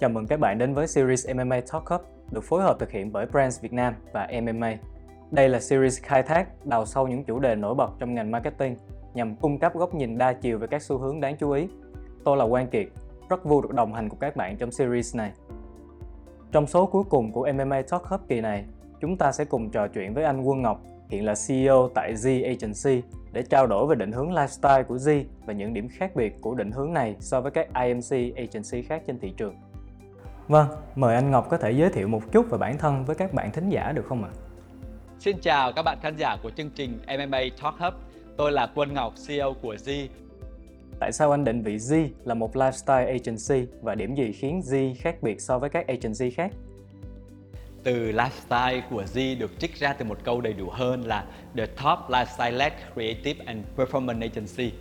Chào mừng các bạn đến với series MMA Talk Cup được phối hợp thực hiện bởi Brands Việt Nam và MMA. Đây là series khai thác đào sâu những chủ đề nổi bật trong ngành marketing nhằm cung cấp góc nhìn đa chiều về các xu hướng đáng chú ý. Tôi là Quang Kiệt, rất vui được đồng hành cùng các bạn trong series này. Trong số cuối cùng của MMA Talk Hub kỳ này, chúng ta sẽ cùng trò chuyện với anh Quân Ngọc, hiện là CEO tại Z Agency để trao đổi về định hướng lifestyle của Z và những điểm khác biệt của định hướng này so với các IMC agency khác trên thị trường. Vâng, mời anh Ngọc có thể giới thiệu một chút về bản thân với các bạn thính giả được không ạ? Xin chào các bạn khán giả của chương trình MMA Talk Hub. Tôi là Quân Ngọc, CEO của Z. Tại sao anh định vị Z là một lifestyle agency và điểm gì khiến Z khác biệt so với các agency khác? Từ lifestyle của Z được trích ra từ một câu đầy đủ hơn là The Top Lifestyle-led Creative and Performance Agency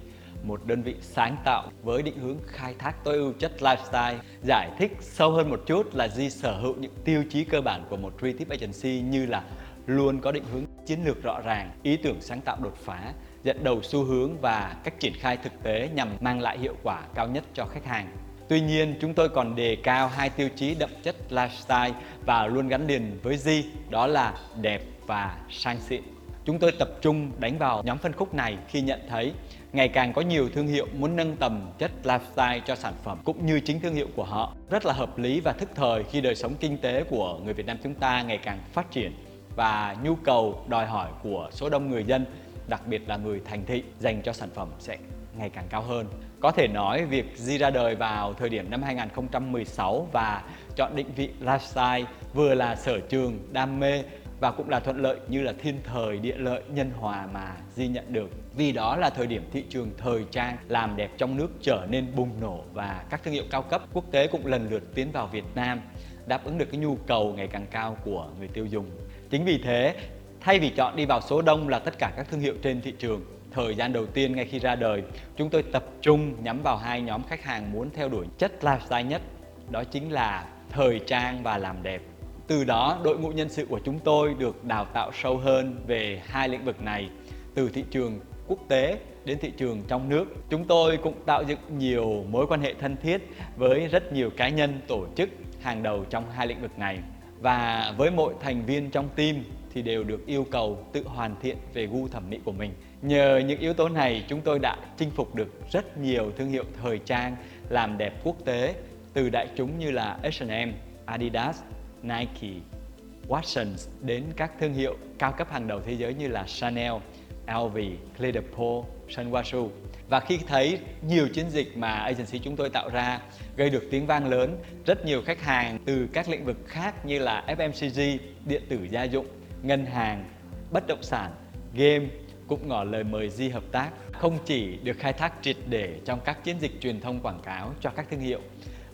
một đơn vị sáng tạo với định hướng khai thác tối ưu chất lifestyle. Giải thích sâu hơn một chút là Di sở hữu những tiêu chí cơ bản của một creative agency như là luôn có định hướng chiến lược rõ ràng, ý tưởng sáng tạo đột phá, dẫn đầu xu hướng và cách triển khai thực tế nhằm mang lại hiệu quả cao nhất cho khách hàng. Tuy nhiên, chúng tôi còn đề cao hai tiêu chí đậm chất lifestyle và luôn gắn liền với Di, đó là đẹp và sang xịn. Chúng tôi tập trung đánh vào nhóm phân khúc này khi nhận thấy ngày càng có nhiều thương hiệu muốn nâng tầm chất lifestyle cho sản phẩm cũng như chính thương hiệu của họ. Rất là hợp lý và thức thời khi đời sống kinh tế của người Việt Nam chúng ta ngày càng phát triển và nhu cầu đòi hỏi của số đông người dân, đặc biệt là người thành thị dành cho sản phẩm sẽ ngày càng cao hơn. Có thể nói việc Di ra đời vào thời điểm năm 2016 và chọn định vị lifestyle vừa là sở trường, đam mê và cũng là thuận lợi như là thiên thời địa lợi nhân hòa mà Di nhận được. Vì đó là thời điểm thị trường thời trang làm đẹp trong nước trở nên bùng nổ và các thương hiệu cao cấp quốc tế cũng lần lượt tiến vào Việt Nam đáp ứng được cái nhu cầu ngày càng cao của người tiêu dùng. Chính vì thế, thay vì chọn đi vào số đông là tất cả các thương hiệu trên thị trường, thời gian đầu tiên ngay khi ra đời, chúng tôi tập trung nhắm vào hai nhóm khách hàng muốn theo đuổi chất lifestyle nhất, đó chính là thời trang và làm đẹp từ đó, đội ngũ nhân sự của chúng tôi được đào tạo sâu hơn về hai lĩnh vực này, từ thị trường quốc tế đến thị trường trong nước. Chúng tôi cũng tạo dựng nhiều mối quan hệ thân thiết với rất nhiều cá nhân, tổ chức hàng đầu trong hai lĩnh vực này. Và với mỗi thành viên trong team thì đều được yêu cầu tự hoàn thiện về gu thẩm mỹ của mình. Nhờ những yếu tố này, chúng tôi đã chinh phục được rất nhiều thương hiệu thời trang làm đẹp quốc tế từ đại chúng như là H&M, Adidas, Nike, Watsons đến các thương hiệu cao cấp hàng đầu thế giới như là Chanel, LV, Clé de Peau, Sunwasu. Và khi thấy nhiều chiến dịch mà agency chúng tôi tạo ra gây được tiếng vang lớn, rất nhiều khách hàng từ các lĩnh vực khác như là FMCG, điện tử gia dụng, ngân hàng, bất động sản, game cũng ngỏ lời mời Di hợp tác không chỉ được khai thác triệt để trong các chiến dịch truyền thông quảng cáo cho các thương hiệu.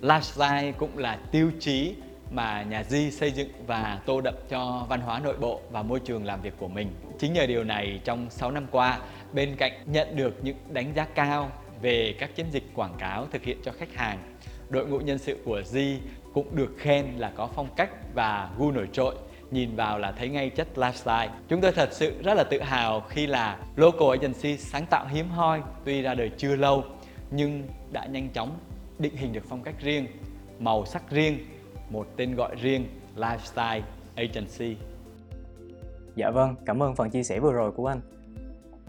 Lifestyle cũng là tiêu chí mà nhà Di xây dựng và tô đậm cho văn hóa nội bộ và môi trường làm việc của mình. Chính nhờ điều này trong 6 năm qua, bên cạnh nhận được những đánh giá cao về các chiến dịch quảng cáo thực hiện cho khách hàng, đội ngũ nhân sự của Di cũng được khen là có phong cách và gu nổi trội nhìn vào là thấy ngay chất lifestyle. Chúng tôi thật sự rất là tự hào khi là local agency sáng tạo hiếm hoi tuy ra đời chưa lâu nhưng đã nhanh chóng định hình được phong cách riêng, màu sắc riêng một tên gọi riêng Lifestyle Agency. Dạ vâng, cảm ơn phần chia sẻ vừa rồi của anh.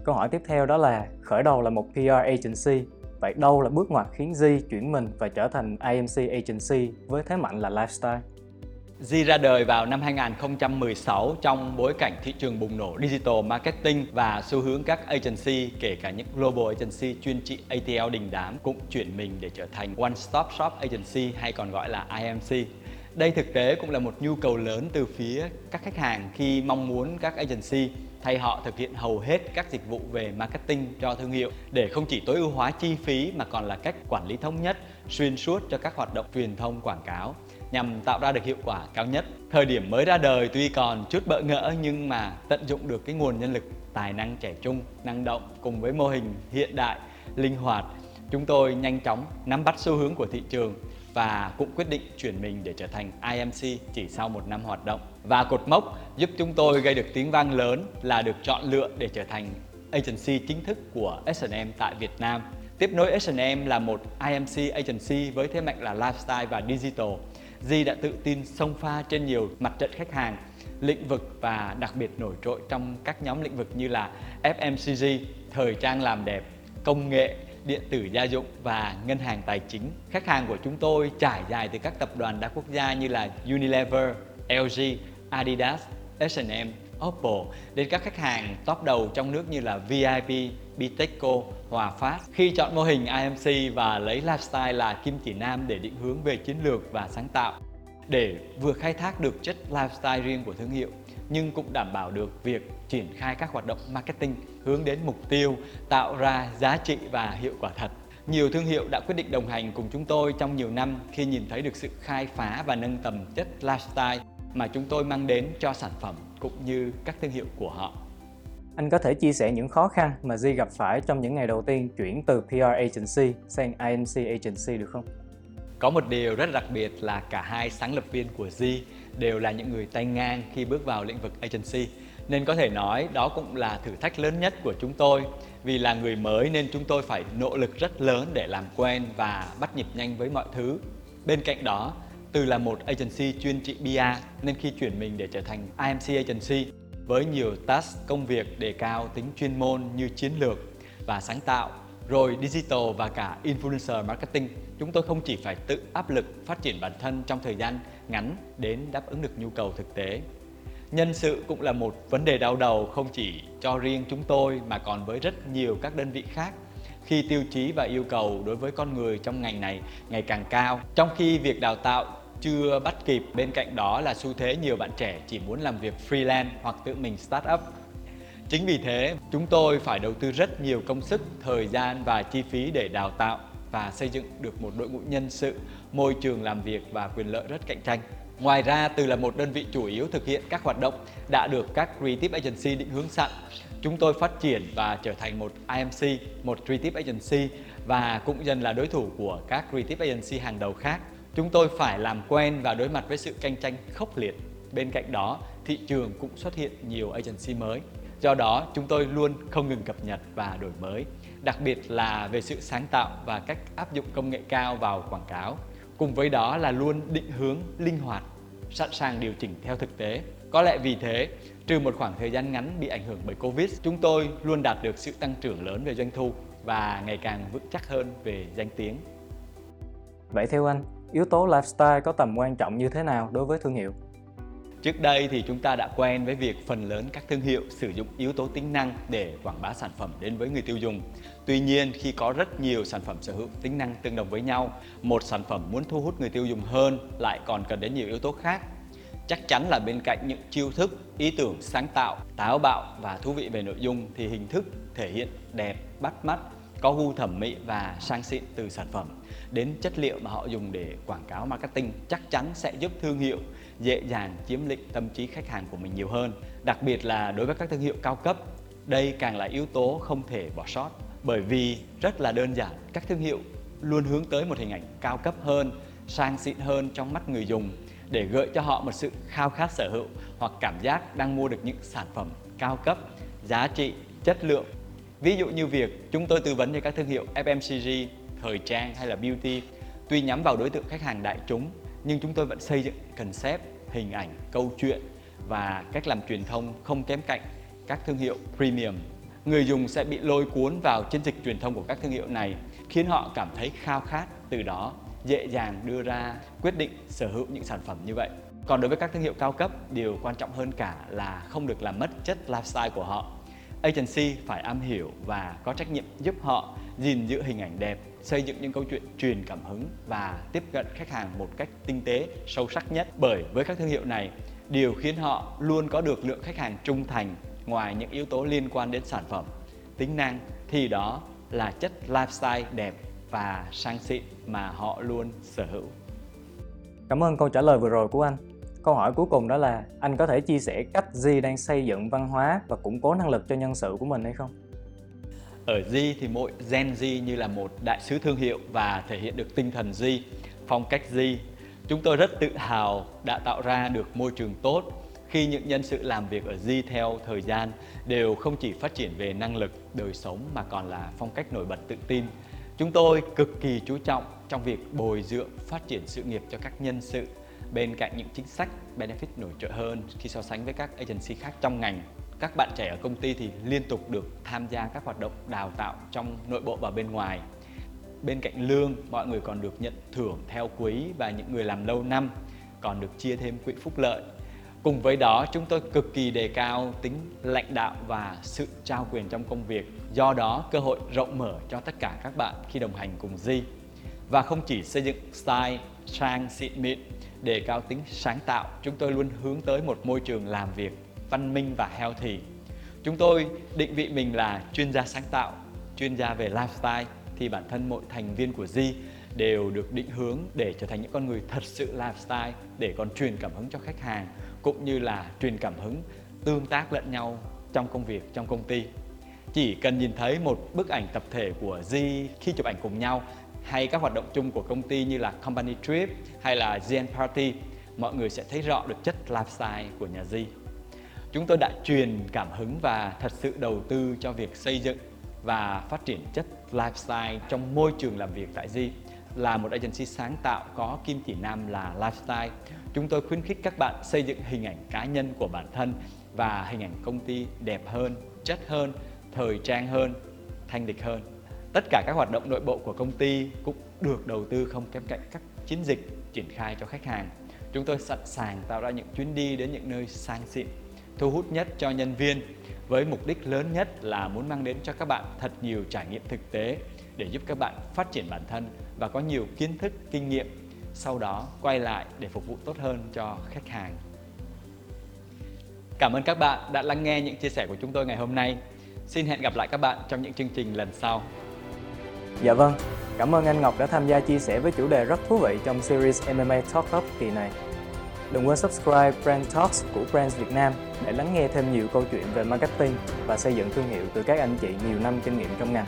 Câu hỏi tiếp theo đó là khởi đầu là một PR agency, vậy đâu là bước ngoặt khiến Di chuyển mình và trở thành IMC agency với thế mạnh là lifestyle? Di ra đời vào năm 2016 trong bối cảnh thị trường bùng nổ digital marketing và xu hướng các agency kể cả những global agency chuyên trị ATL đình đám cũng chuyển mình để trở thành one stop shop agency hay còn gọi là IMC. Đây thực tế cũng là một nhu cầu lớn từ phía các khách hàng khi mong muốn các agency thay họ thực hiện hầu hết các dịch vụ về marketing cho thương hiệu để không chỉ tối ưu hóa chi phí mà còn là cách quản lý thống nhất xuyên suốt cho các hoạt động truyền thông quảng cáo nhằm tạo ra được hiệu quả cao nhất. Thời điểm mới ra đời tuy còn chút bỡ ngỡ nhưng mà tận dụng được cái nguồn nhân lực tài năng trẻ trung, năng động cùng với mô hình hiện đại, linh hoạt, chúng tôi nhanh chóng nắm bắt xu hướng của thị trường và cũng quyết định chuyển mình để trở thành IMC chỉ sau một năm hoạt động. Và cột mốc giúp chúng tôi gây được tiếng vang lớn là được chọn lựa để trở thành agency chính thức của S&M tại Việt Nam. Tiếp nối SM là một IMC agency với thế mạnh là lifestyle và digital. Di đã tự tin xông pha trên nhiều mặt trận khách hàng, lĩnh vực và đặc biệt nổi trội trong các nhóm lĩnh vực như là FMCG, thời trang làm đẹp, công nghệ, điện tử gia dụng và ngân hàng tài chính. Khách hàng của chúng tôi trải dài từ các tập đoàn đa quốc gia như là Unilever, LG, Adidas, H&M, Oppo đến các khách hàng top đầu trong nước như là VIP, Bitexco, Hòa Phát. Khi chọn mô hình IMC và lấy lifestyle là kim chỉ nam để định hướng về chiến lược và sáng tạo để vừa khai thác được chất lifestyle riêng của thương hiệu nhưng cũng đảm bảo được việc triển khai các hoạt động marketing hướng đến mục tiêu tạo ra giá trị và hiệu quả thật. Nhiều thương hiệu đã quyết định đồng hành cùng chúng tôi trong nhiều năm khi nhìn thấy được sự khai phá và nâng tầm chất lifestyle mà chúng tôi mang đến cho sản phẩm cũng như các thương hiệu của họ. Anh có thể chia sẻ những khó khăn mà Di gặp phải trong những ngày đầu tiên chuyển từ PR agency sang INC agency được không? Có một điều rất đặc biệt là cả hai sáng lập viên của Di đều là những người tay ngang khi bước vào lĩnh vực agency. Nên có thể nói đó cũng là thử thách lớn nhất của chúng tôi. Vì là người mới nên chúng tôi phải nỗ lực rất lớn để làm quen và bắt nhịp nhanh với mọi thứ. Bên cạnh đó, từ là một agency chuyên trị PR nên khi chuyển mình để trở thành IMC agency với nhiều task công việc đề cao tính chuyên môn như chiến lược và sáng tạo rồi digital và cả influencer marketing chúng tôi không chỉ phải tự áp lực phát triển bản thân trong thời gian ngắn đến đáp ứng được nhu cầu thực tế nhân sự cũng là một vấn đề đau đầu không chỉ cho riêng chúng tôi mà còn với rất nhiều các đơn vị khác. Khi tiêu chí và yêu cầu đối với con người trong ngành này ngày càng cao, trong khi việc đào tạo chưa bắt kịp, bên cạnh đó là xu thế nhiều bạn trẻ chỉ muốn làm việc freelance hoặc tự mình start up. Chính vì thế, chúng tôi phải đầu tư rất nhiều công sức, thời gian và chi phí để đào tạo và xây dựng được một đội ngũ nhân sự, môi trường làm việc và quyền lợi rất cạnh tranh. Ngoài ra, từ là một đơn vị chủ yếu thực hiện các hoạt động đã được các creative agency định hướng sẵn, chúng tôi phát triển và trở thành một IMC, một creative agency và cũng dần là đối thủ của các creative agency hàng đầu khác. Chúng tôi phải làm quen và đối mặt với sự cạnh tranh khốc liệt. Bên cạnh đó, thị trường cũng xuất hiện nhiều agency mới. Do đó, chúng tôi luôn không ngừng cập nhật và đổi mới, đặc biệt là về sự sáng tạo và cách áp dụng công nghệ cao vào quảng cáo. Cùng với đó là luôn định hướng linh hoạt, sẵn sàng điều chỉnh theo thực tế. Có lẽ vì thế, trừ một khoảng thời gian ngắn bị ảnh hưởng bởi Covid, chúng tôi luôn đạt được sự tăng trưởng lớn về doanh thu và ngày càng vững chắc hơn về danh tiếng. Vậy theo anh, yếu tố lifestyle có tầm quan trọng như thế nào đối với thương hiệu? Trước đây thì chúng ta đã quen với việc phần lớn các thương hiệu sử dụng yếu tố tính năng để quảng bá sản phẩm đến với người tiêu dùng. Tuy nhiên, khi có rất nhiều sản phẩm sở hữu tính năng tương đồng với nhau, một sản phẩm muốn thu hút người tiêu dùng hơn lại còn cần đến nhiều yếu tố khác. Chắc chắn là bên cạnh những chiêu thức, ý tưởng sáng tạo, táo bạo và thú vị về nội dung thì hình thức thể hiện đẹp, bắt mắt, có gu thẩm mỹ và sang xịn từ sản phẩm đến chất liệu mà họ dùng để quảng cáo marketing chắc chắn sẽ giúp thương hiệu dễ dàng chiếm lĩnh tâm trí khách hàng của mình nhiều hơn. Đặc biệt là đối với các thương hiệu cao cấp, đây càng là yếu tố không thể bỏ sót bởi vì rất là đơn giản, các thương hiệu luôn hướng tới một hình ảnh cao cấp hơn, sang xịn hơn trong mắt người dùng để gợi cho họ một sự khao khát sở hữu hoặc cảm giác đang mua được những sản phẩm cao cấp, giá trị, chất lượng. Ví dụ như việc chúng tôi tư vấn cho các thương hiệu FMCG, thời trang hay là beauty tuy nhắm vào đối tượng khách hàng đại chúng nhưng chúng tôi vẫn xây dựng concept, hình ảnh, câu chuyện và cách làm truyền thông không kém cạnh các thương hiệu premium. Người dùng sẽ bị lôi cuốn vào chiến dịch truyền thông của các thương hiệu này, khiến họ cảm thấy khao khát từ đó dễ dàng đưa ra quyết định sở hữu những sản phẩm như vậy. Còn đối với các thương hiệu cao cấp, điều quan trọng hơn cả là không được làm mất chất lifestyle của họ. Agency phải am hiểu và có trách nhiệm giúp họ gìn giữ hình ảnh đẹp, xây dựng những câu chuyện truyền cảm hứng và tiếp cận khách hàng một cách tinh tế, sâu sắc nhất. Bởi với các thương hiệu này, điều khiến họ luôn có được lượng khách hàng trung thành ngoài những yếu tố liên quan đến sản phẩm, tính năng thì đó là chất lifestyle đẹp và sang xịn mà họ luôn sở hữu. Cảm ơn câu trả lời vừa rồi của anh. Câu hỏi cuối cùng đó là anh có thể chia sẻ cách Di đang xây dựng văn hóa và củng cố năng lực cho nhân sự của mình hay không? Ở Di thì mỗi Gen Z như là một đại sứ thương hiệu và thể hiện được tinh thần Di, phong cách Di. Chúng tôi rất tự hào đã tạo ra được môi trường tốt khi những nhân sự làm việc ở Di theo thời gian đều không chỉ phát triển về năng lực, đời sống mà còn là phong cách nổi bật tự tin. Chúng tôi cực kỳ chú trọng trong việc bồi dưỡng, phát triển sự nghiệp cho các nhân sự bên cạnh những chính sách benefit nổi trội hơn khi so sánh với các agency khác trong ngành. Các bạn trẻ ở công ty thì liên tục được tham gia các hoạt động đào tạo trong nội bộ và bên ngoài. Bên cạnh lương, mọi người còn được nhận thưởng theo quý và những người làm lâu năm còn được chia thêm quỹ phúc lợi. Cùng với đó, chúng tôi cực kỳ đề cao tính lãnh đạo và sự trao quyền trong công việc. Do đó, cơ hội rộng mở cho tất cả các bạn khi đồng hành cùng Di. Và không chỉ xây dựng style, trang, xịn mịn, đề cao tính sáng tạo, chúng tôi luôn hướng tới một môi trường làm việc văn minh và healthy. Chúng tôi định vị mình là chuyên gia sáng tạo, chuyên gia về lifestyle thì bản thân mỗi thành viên của Di đều được định hướng để trở thành những con người thật sự lifestyle để còn truyền cảm hứng cho khách hàng cũng như là truyền cảm hứng tương tác lẫn nhau trong công việc trong công ty chỉ cần nhìn thấy một bức ảnh tập thể của Di khi chụp ảnh cùng nhau hay các hoạt động chung của công ty như là company trip hay là Gen Party mọi người sẽ thấy rõ được chất lifestyle của nhà Di chúng tôi đã truyền cảm hứng và thật sự đầu tư cho việc xây dựng và phát triển chất lifestyle trong môi trường làm việc tại Di là một agency sáng tạo có kim chỉ nam là lifestyle. Chúng tôi khuyến khích các bạn xây dựng hình ảnh cá nhân của bản thân và hình ảnh công ty đẹp hơn, chất hơn, thời trang hơn, thanh lịch hơn. Tất cả các hoạt động nội bộ của công ty cũng được đầu tư không kém cạnh các chiến dịch triển khai cho khách hàng. Chúng tôi sẵn sàng tạo ra những chuyến đi đến những nơi sang xịn, thu hút nhất cho nhân viên với mục đích lớn nhất là muốn mang đến cho các bạn thật nhiều trải nghiệm thực tế để giúp các bạn phát triển bản thân và có nhiều kiến thức, kinh nghiệm sau đó quay lại để phục vụ tốt hơn cho khách hàng. Cảm ơn các bạn đã lắng nghe những chia sẻ của chúng tôi ngày hôm nay. Xin hẹn gặp lại các bạn trong những chương trình lần sau. Dạ vâng, cảm ơn anh Ngọc đã tham gia chia sẻ với chủ đề rất thú vị trong series MMA Talk Up kỳ này. Đừng quên subscribe Brand Talks của Brands Việt Nam để lắng nghe thêm nhiều câu chuyện về marketing và xây dựng thương hiệu từ các anh chị nhiều năm kinh nghiệm trong ngành.